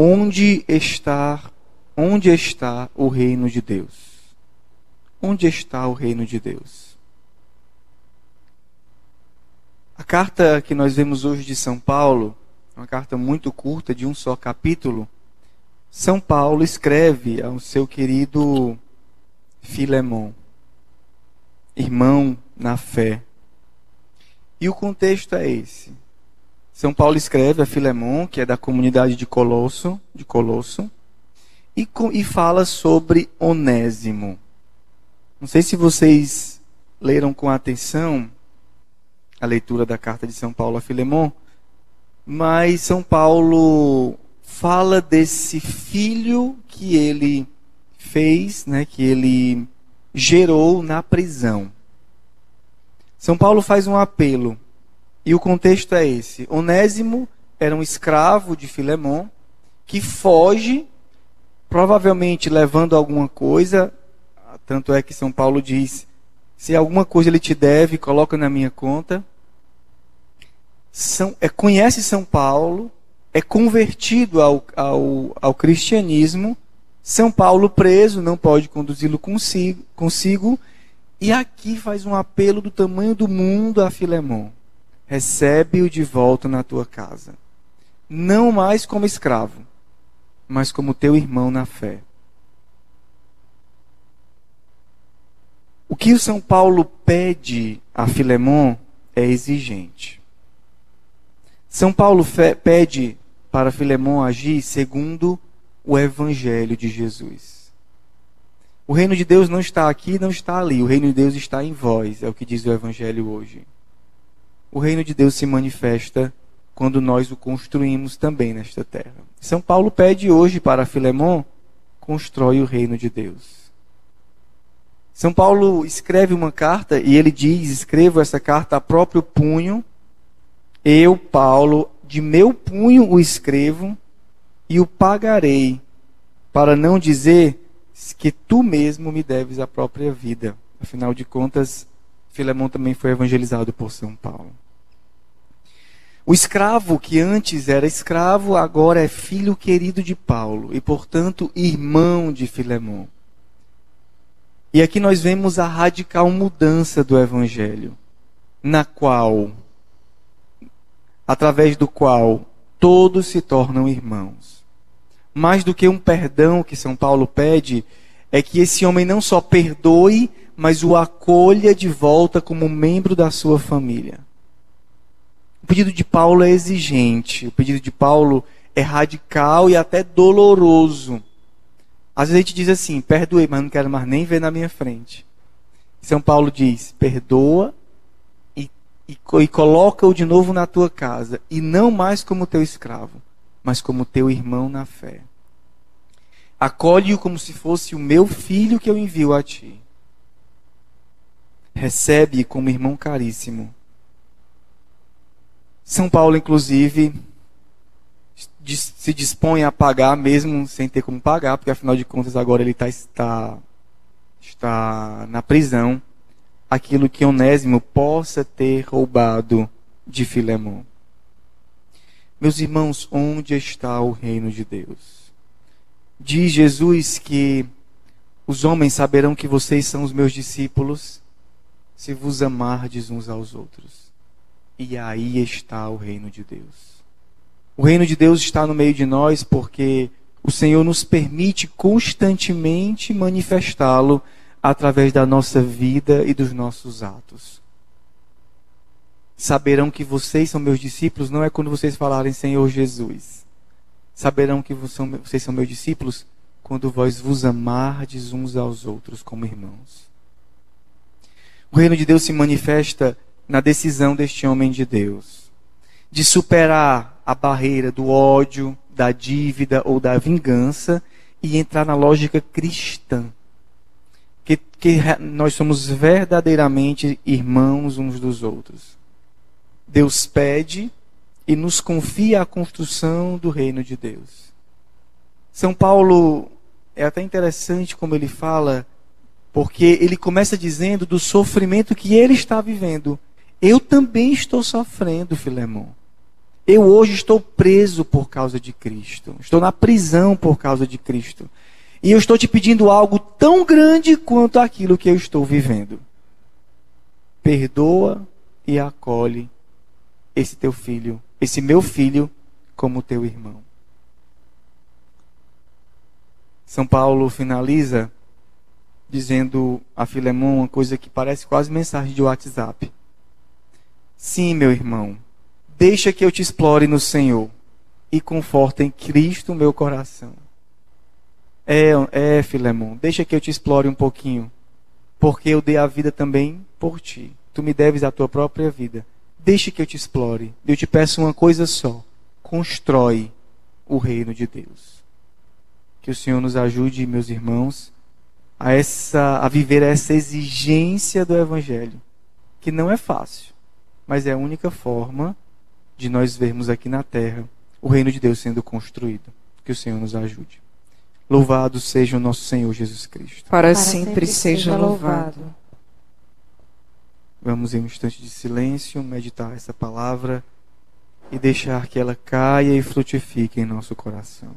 onde está, onde está o reino de Deus? Onde está o reino de Deus? A carta que nós vemos hoje de São Paulo, uma carta muito curta, de um só capítulo, São Paulo escreve ao seu querido Filemão, irmão na fé. E o contexto é esse. São Paulo escreve a Filemão, que é da comunidade de Colosso, de Colosso, e, e fala sobre Onésimo. Não sei se vocês leram com atenção a leitura da carta de São Paulo a Filemão, mas São Paulo fala desse filho que ele fez, né, que ele gerou na prisão. São Paulo faz um apelo, e o contexto é esse: Onésimo era um escravo de Filemão que foge, provavelmente levando alguma coisa, tanto é que São Paulo diz: se alguma coisa ele te deve, coloca na minha conta. São, é, conhece São Paulo, é convertido ao, ao, ao cristianismo. São Paulo preso, não pode conduzi-lo consigo, consigo. E aqui faz um apelo do tamanho do mundo a Filemão. Recebe-o de volta na tua casa. Não mais como escravo, mas como teu irmão na fé. O que o São Paulo pede a Filemon é exigente. São Paulo pede para Filemon agir segundo o evangelho de Jesus. O reino de Deus não está aqui, não está ali. O reino de Deus está em vós, é o que diz o evangelho hoje. O reino de Deus se manifesta quando nós o construímos também nesta terra. São Paulo pede hoje para Filemon, constrói o reino de Deus. São Paulo escreve uma carta e ele diz: escrevo essa carta a próprio punho. Eu, Paulo, de meu punho o escrevo e o pagarei, para não dizer que tu mesmo me deves a própria vida. Afinal de contas, Filemão também foi evangelizado por São Paulo. O escravo que antes era escravo, agora é filho querido de Paulo e, portanto, irmão de Filemão. E aqui nós vemos a radical mudança do evangelho, na qual através do qual todos se tornam irmãos. Mais do que um perdão que São Paulo pede, é que esse homem não só perdoe, mas o acolha de volta como membro da sua família. O pedido de Paulo é exigente, o pedido de Paulo é radical e até doloroso. Às vezes a gente diz assim: perdoei, mas não quero mais nem ver na minha frente. São Paulo diz: perdoa e, e, e coloca-o de novo na tua casa, e não mais como teu escravo, mas como teu irmão na fé. Acolhe-o como se fosse o meu filho que eu envio a ti. Recebe como irmão caríssimo. São Paulo, inclusive, se dispõe a pagar mesmo sem ter como pagar, porque afinal de contas agora ele tá, está, está na prisão, aquilo que Onésimo possa ter roubado de Filemão. Meus irmãos, onde está o reino de Deus? Diz Jesus que os homens saberão que vocês são os meus discípulos se vos amardes uns aos outros. E aí está o reino de Deus. O reino de Deus está no meio de nós porque o Senhor nos permite constantemente manifestá-lo através da nossa vida e dos nossos atos. Saberão que vocês são meus discípulos não é quando vocês falarem Senhor Jesus. Saberão que vocês são meus discípulos quando vós vos amardes uns aos outros como irmãos. O reino de Deus se manifesta na decisão deste homem de Deus de superar a barreira do ódio, da dívida ou da vingança e entrar na lógica cristã. Que, que nós somos verdadeiramente irmãos uns dos outros. Deus pede e nos confia a construção do reino de Deus. São Paulo é até interessante como ele fala, porque ele começa dizendo do sofrimento que ele está vivendo. Eu também estou sofrendo, Filemão. Eu hoje estou preso por causa de Cristo. Estou na prisão por causa de Cristo. E eu estou te pedindo algo tão grande quanto aquilo que eu estou vivendo. Perdoa e acolhe esse teu filho, esse meu filho, como teu irmão. São Paulo finaliza dizendo a Filemão uma coisa que parece quase mensagem de WhatsApp. Sim, meu irmão, deixa que eu te explore no Senhor e conforta em Cristo meu coração. É, é, Filemão, deixa que eu te explore um pouquinho, porque eu dei a vida também por ti. Tu me deves a tua própria vida. Deixa que eu te explore. Eu te peço uma coisa só: constrói o reino de Deus. Que o Senhor nos ajude, meus irmãos, a, essa, a viver essa exigência do Evangelho, que não é fácil, mas é a única forma de nós vermos aqui na terra o reino de Deus sendo construído. Que o Senhor nos ajude. Louvado seja o nosso Senhor Jesus Cristo. Para, Para sempre, sempre seja louvado. Vamos em um instante de silêncio meditar essa palavra e deixar que ela caia e frutifique em nosso coração.